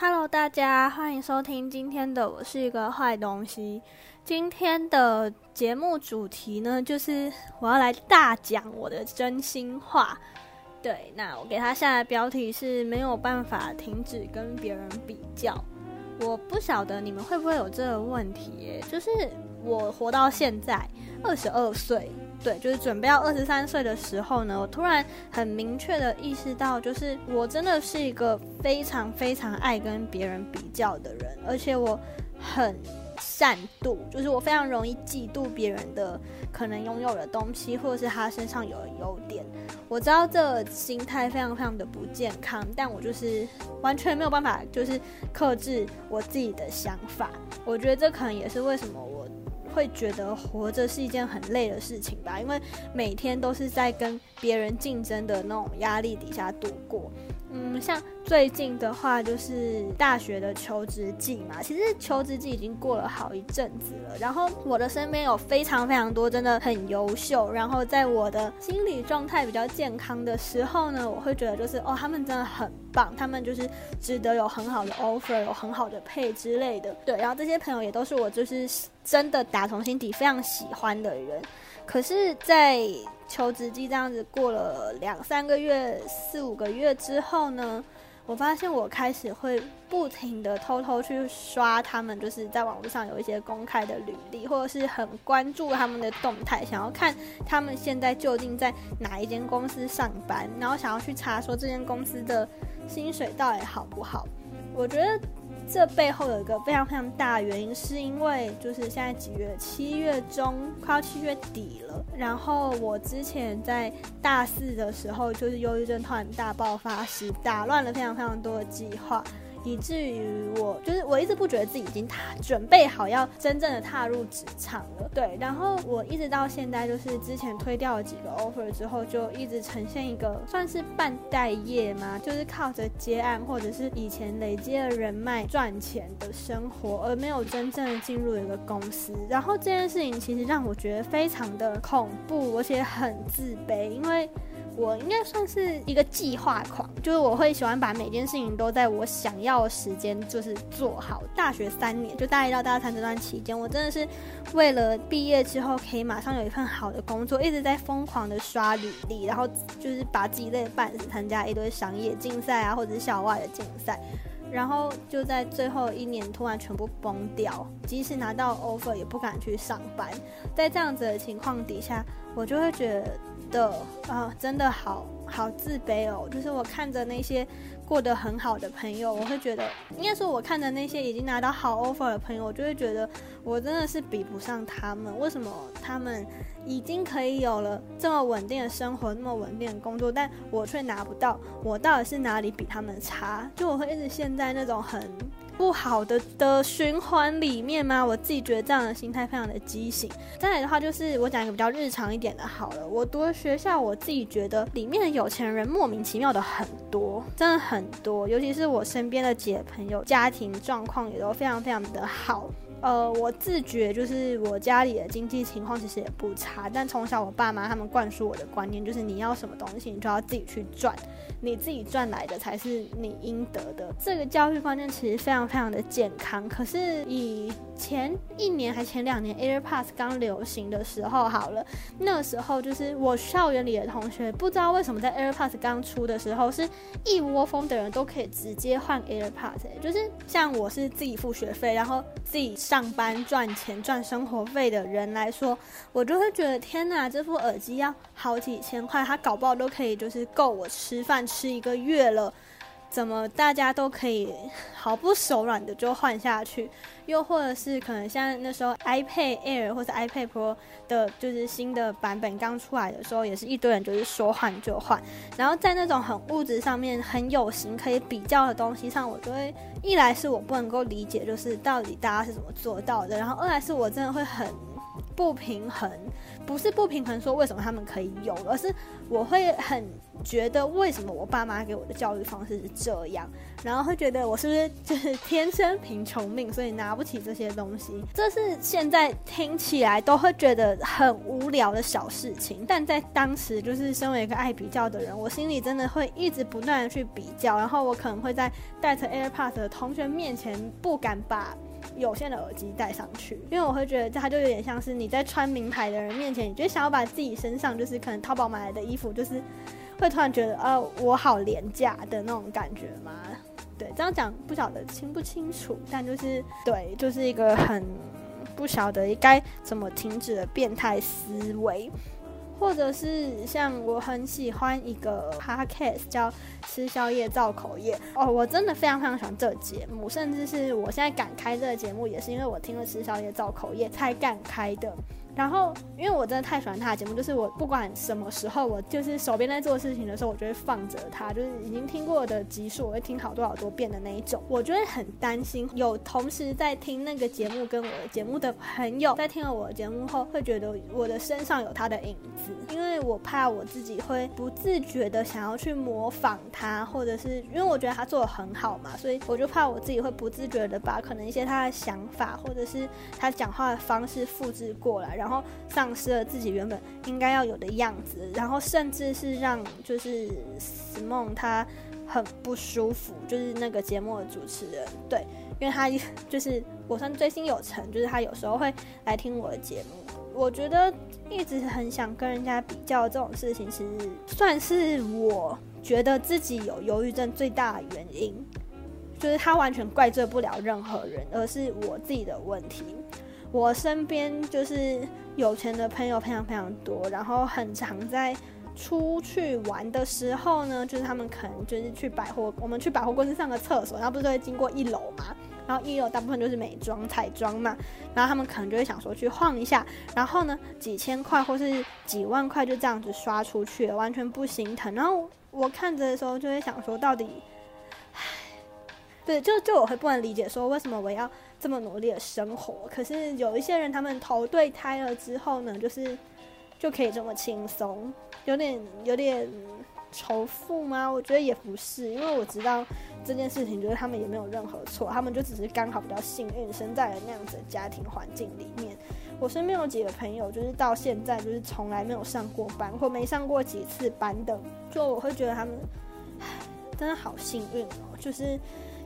Hello，大家欢迎收听今天的我是一个坏东西。今天的节目主题呢，就是我要来大讲我的真心话。对，那我给他下的标题是没有办法停止跟别人比较。我不晓得你们会不会有这个问题耶，就是我活到现在二十二岁。对，就是准备要二十三岁的时候呢，我突然很明确的意识到，就是我真的是一个非常非常爱跟别人比较的人，而且我很善妒，就是我非常容易嫉妒别人的可能拥有的东西，或者是他身上有的优点。我知道这心态非常非常的不健康，但我就是完全没有办法，就是克制我自己的想法。我觉得这可能也是为什么我。会觉得活着是一件很累的事情吧，因为每天都是在跟别人竞争的那种压力底下度过。嗯，像最近的话，就是大学的求职季嘛。其实求职季已经过了好一阵子了。然后我的身边有非常非常多真的很优秀，然后在我的心理状态比较健康的时候呢，我会觉得就是哦，他们真的很棒，他们就是值得有很好的 offer，有很好的配之类的。对，然后这些朋友也都是我就是真的打从心底非常喜欢的人。可是，在求职季这样子过了两三个月、四五个月之后呢，我发现我开始会不停的偷偷去刷他们，就是在网络上有一些公开的履历，或者是很关注他们的动态，想要看他们现在究竟在哪一间公司上班，然后想要去查说这间公司的薪水到底好不好。我觉得。这背后有一个非常非常大的原因，是因为就是现在几月？七月中快要七月底了。然后我之前在大四的时候，就是忧郁症突然大爆发时，打乱了非常非常多的计划。以至于我就是我一直不觉得自己已经踏准备好要真正的踏入职场了，对。然后我一直到现在就是之前推掉了几个 offer 之后，就一直呈现一个算是半待业嘛，就是靠着接案或者是以前累积的人脉赚钱的生活，而没有真正的进入一个公司。然后这件事情其实让我觉得非常的恐怖，而且很自卑，因为。我应该算是一个计划狂，就是我会喜欢把每件事情都在我想要的时间就是做好。大学三年，就大一到大三这段期间，我真的是为了毕业之后可以马上有一份好的工作，一直在疯狂的刷履历，然后就是把自己累半死，参加一堆商业竞赛啊，或者是校外的竞赛，然后就在最后一年突然全部崩掉，即使拿到 offer 也不敢去上班。在这样子的情况底下，我就会觉得。的啊，真的好好自卑哦。就是我看着那些过得很好的朋友，我会觉得，应该说我看着那些已经拿到好 offer 的朋友，我就会觉得我真的是比不上他们。为什么他们已经可以有了这么稳定的生活，那么稳定的工作，但我却拿不到？我到底是哪里比他们差？就我会一直陷在那种很。不好的的循环里面吗？我自己觉得这样的心态非常的畸形。再来的话，就是我讲一个比较日常一点的，好了，我读的学校，我自己觉得里面的有钱人莫名其妙的很多，真的很多，尤其是我身边的姐朋友，家庭状况也都非常非常的好。呃，我自觉就是我家里的经济情况其实也不差，但从小我爸妈他们灌输我的观念就是你要什么东西，你就要自己去赚。你自己赚来的才是你应得的，这个教育观念其实非常非常的健康。可是以前一年还前两年 AirPods 刚流行的时候，好了，那时候就是我校园里的同学，不知道为什么在 AirPods 刚出的时候，是一窝蜂的人都可以直接换 AirPods，就是像我是自己付学费，然后自己上班赚钱赚生活费的人来说，我就会觉得天哪，这副耳机要好几千块，它搞不好都可以就是够我吃饭。吃一个月了，怎么大家都可以毫不手软的就换下去？又或者是可能像那时候 iPad Air 或者 iPad Pro 的，就是新的版本刚出来的时候，也是一堆人就是说换就换。然后在那种很物质上面很有形可以比较的东西上，我就会一来是我不能够理解，就是到底大家是怎么做到的；然后二来是我真的会很。不平衡，不是不平衡说为什么他们可以有，而是我会很觉得为什么我爸妈给我的教育方式是这样，然后会觉得我是不是就是天生贫穷命，所以拿不起这些东西。这是现在听起来都会觉得很无聊的小事情，但在当时就是身为一个爱比较的人，我心里真的会一直不断的去比较，然后我可能会在戴着 AirPods 的同学面前不敢把。有线的耳机戴上去，因为我会觉得它就有点像是你在穿名牌的人面前，你就想要把自己身上就是可能淘宝买来的衣服，就是会突然觉得啊我好廉价的那种感觉吗？对，这样讲不晓得清不清楚，但就是对，就是一个很不晓得该怎么停止的变态思维。或者是像我很喜欢一个 podcast 叫吃宵夜造口业哦，我真的非常非常喜欢这节目，甚至是我现在敢开这个节目，也是因为我听了吃宵夜造口业才敢开的。然后，因为我真的太喜欢他的节目，就是我不管什么时候，我就是手边在做事情的时候，我就会放着他，就是已经听过的集数，我会听好多好多遍的那一种。我就会很担心，有同时在听那个节目跟我的节目的朋友，在听了我的节目后，会觉得我的身上有他的影子，因为我怕我自己会不自觉的想要去模仿他，或者是因为我觉得他做的很好嘛，所以我就怕我自己会不自觉的把可能一些他的想法，或者是他讲话的方式复制过来，然后。然后丧失了自己原本应该要有的样子，然后甚至是让就是死梦他很不舒服，就是那个节目的主持人，对，因为他就是我算追星有成，就是他有时候会来听我的节目。我觉得一直很想跟人家比较这种事情，其实算是我觉得自己有忧郁症最大的原因，就是他完全怪罪不了任何人，而是我自己的问题。我身边就是有钱的朋友非常非常多，然后很常在出去玩的时候呢，就是他们可能就是去百货，我们去百货公司上个厕所，然后不是会经过一楼嘛，然后一楼大部分就是美妆彩妆嘛，然后他们可能就会想说去晃一下，然后呢几千块或是几万块就这样子刷出去了，完全不心疼。然后我看着的时候就会想说，到底，对，就就我会不能理解说为什么我要。这么努力的生活，可是有一些人，他们投对胎了之后呢，就是就可以这么轻松，有点有点仇富吗？我觉得也不是，因为我知道这件事情，就是他们也没有任何错，他们就只是刚好比较幸运，生在了那样子的家庭环境里面。我身边有几个朋友，就是到现在就是从来没有上过班，或没上过几次班的，就我会觉得他们，真的好幸运哦，就是。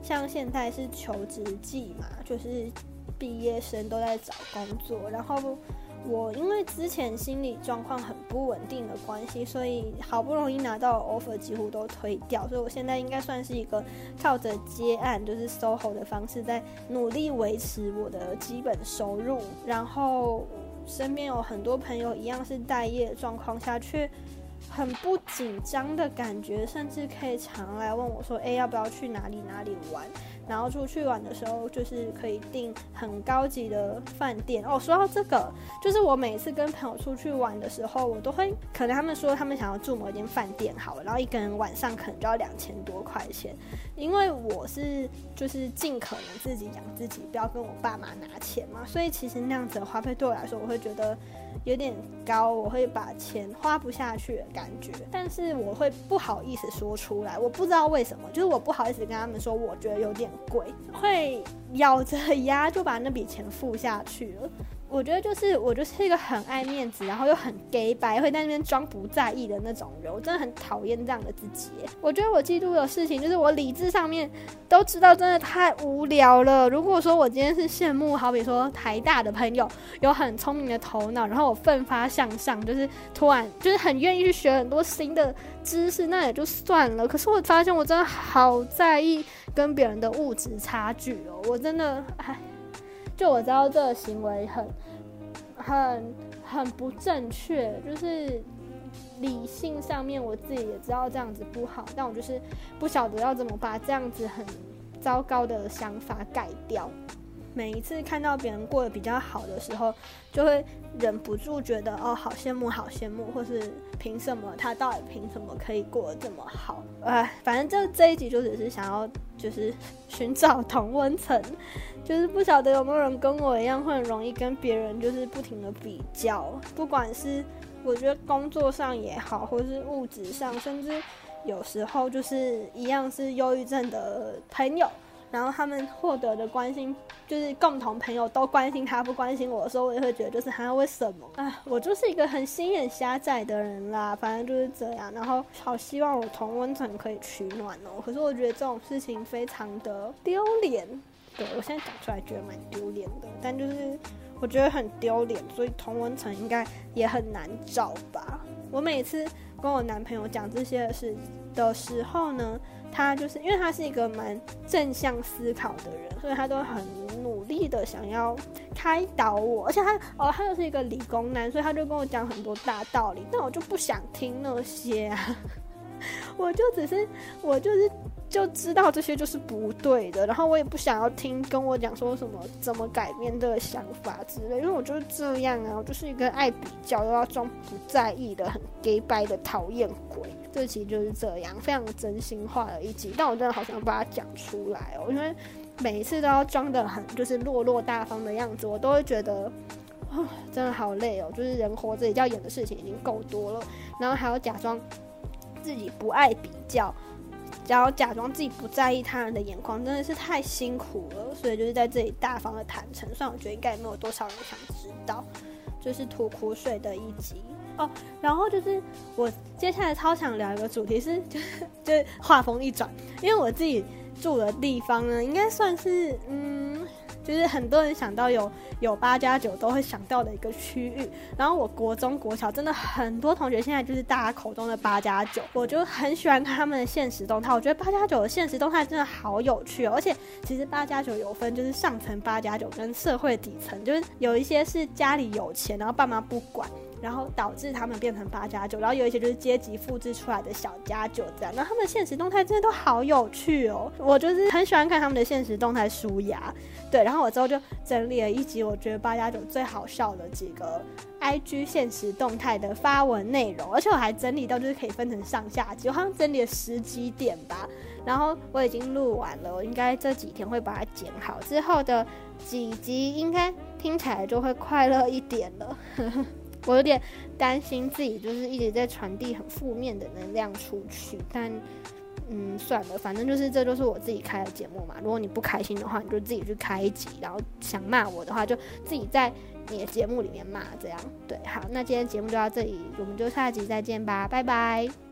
像现在是求职季嘛，就是毕业生都在找工作。然后我因为之前心理状况很不稳定的关系，所以好不容易拿到 offer 几乎都推掉。所以我现在应该算是一个靠着接案，就是 SOHO 的方式，在努力维持我的基本收入。然后身边有很多朋友一样是待业状况下，却很不紧张的感觉，甚至可以常来问我说：“哎，要不要去哪里哪里玩？”然后出去玩的时候，就是可以订很高级的饭店哦。说到这个，就是我每次跟朋友出去玩的时候，我都会可能他们说他们想要住某一间饭店好了，然后一个人晚上可能就要两千多块钱。因为我是就是尽可能自己养自己，不要跟我爸妈拿钱嘛，所以其实那样子的花费对我来说，我会觉得有点高，我会把钱花不下去的感觉。但是我会不好意思说出来，我不知道为什么，就是我不好意思跟他们说，我觉得有点贵，会咬着牙就把那笔钱付下去了。我觉得就是我就是一个很爱面子，然后又很 gay 白，会在那边装不在意的那种人。我真的很讨厌这样的自己。我觉得我嫉妒的事情就是我理智上面都知道，真的太无聊了。如果说我今天是羡慕，好比说台大的朋友有很聪明的头脑，然后我奋发向上，就是突然就是很愿意去学很多新的知识，那也就算了。可是我发现我真的好在意跟别人的物质差距哦，我真的唉。就我知道这个行为很、很、很不正确，就是理性上面我自己也知道这样子不好，但我就是不晓得要怎么把这样子很糟糕的想法改掉。每一次看到别人过得比较好的时候，就会忍不住觉得哦，好羡慕，好羡慕，或是凭什么他到底凭什么可以过得这么好？哎，反正这这一集就只是想要就是寻找同温层，就是不晓得有没有人跟我一样会很容易跟别人就是不停的比较，不管是我觉得工作上也好，或是物质上，甚至有时候就是一样是忧郁症的朋友。然后他们获得的关心，就是共同朋友都关心他，不关心我的时候，我也会觉得就是他为什么？啊，我就是一个很心眼狭窄的人啦，反正就是这样。然后好希望我同温层可以取暖哦，可是我觉得这种事情非常的丢脸。对我现在讲出来觉得蛮丢脸的，但就是我觉得很丢脸，所以同温层应该也很难找吧。我每次跟我男朋友讲这些事的时候呢。他就是因为他是一个蛮正向思考的人，所以他都很努力的想要开导我，而且他哦，他又是一个理工男，所以他就跟我讲很多大道理，但我就不想听那些啊，我就只是我就是就知道这些就是不对的，然后我也不想要听跟我讲说什么怎么改变的想法之类，因为我就是这样啊，我就是一个爱比较又要装不在意的很 gay by 的讨厌鬼。这期就是这样，非常真心话的一集，但我真的好想把它讲出来哦，因为每一次都要装的很就是落落大方的样子，我都会觉得，啊，真的好累哦。就是人活着要演的事情已经够多了，然后还要假装自己不爱比较，只要假装自己不在意他人的眼光，真的是太辛苦了。所以就是在这里大方的坦诚，虽然我觉得应该也没有多少人想知道，就是吐苦水的一集。哦，然后就是我接下来超想聊一个主题是，就是就是画风一转，因为我自己住的地方呢，应该算是嗯，就是很多人想到有有八加九都会想到的一个区域。然后我国中国小真的很多同学现在就是大家口中的八加九，我就很喜欢看他们的现实动态。我觉得八加九的现实动态真的好有趣哦，而且其实八加九有分就是上层八加九跟社会底层，就是有一些是家里有钱，然后爸妈不管。然后导致他们变成八加九，然后有一些就是阶级复制出来的小加九这样，然后他们的现实动态真的都好有趣哦，我就是很喜欢看他们的现实动态舒压，对，然后我之后就整理了一集我觉得八加九最好笑的几个 IG 现实动态的发文内容，而且我还整理到就是可以分成上下集，我好像整理了十几点吧，然后我已经录完了，我应该这几天会把它剪好，之后的几集应该听起来就会快乐一点了。我有点担心自己，就是一直在传递很负面的能量出去，但嗯，算了，反正就是这都是我自己开的节目嘛。如果你不开心的话，你就自己去开一集；然后想骂我的话，就自己在你的节目里面骂。这样对，好，那今天节目就到这里，我们就下集再见吧，拜拜。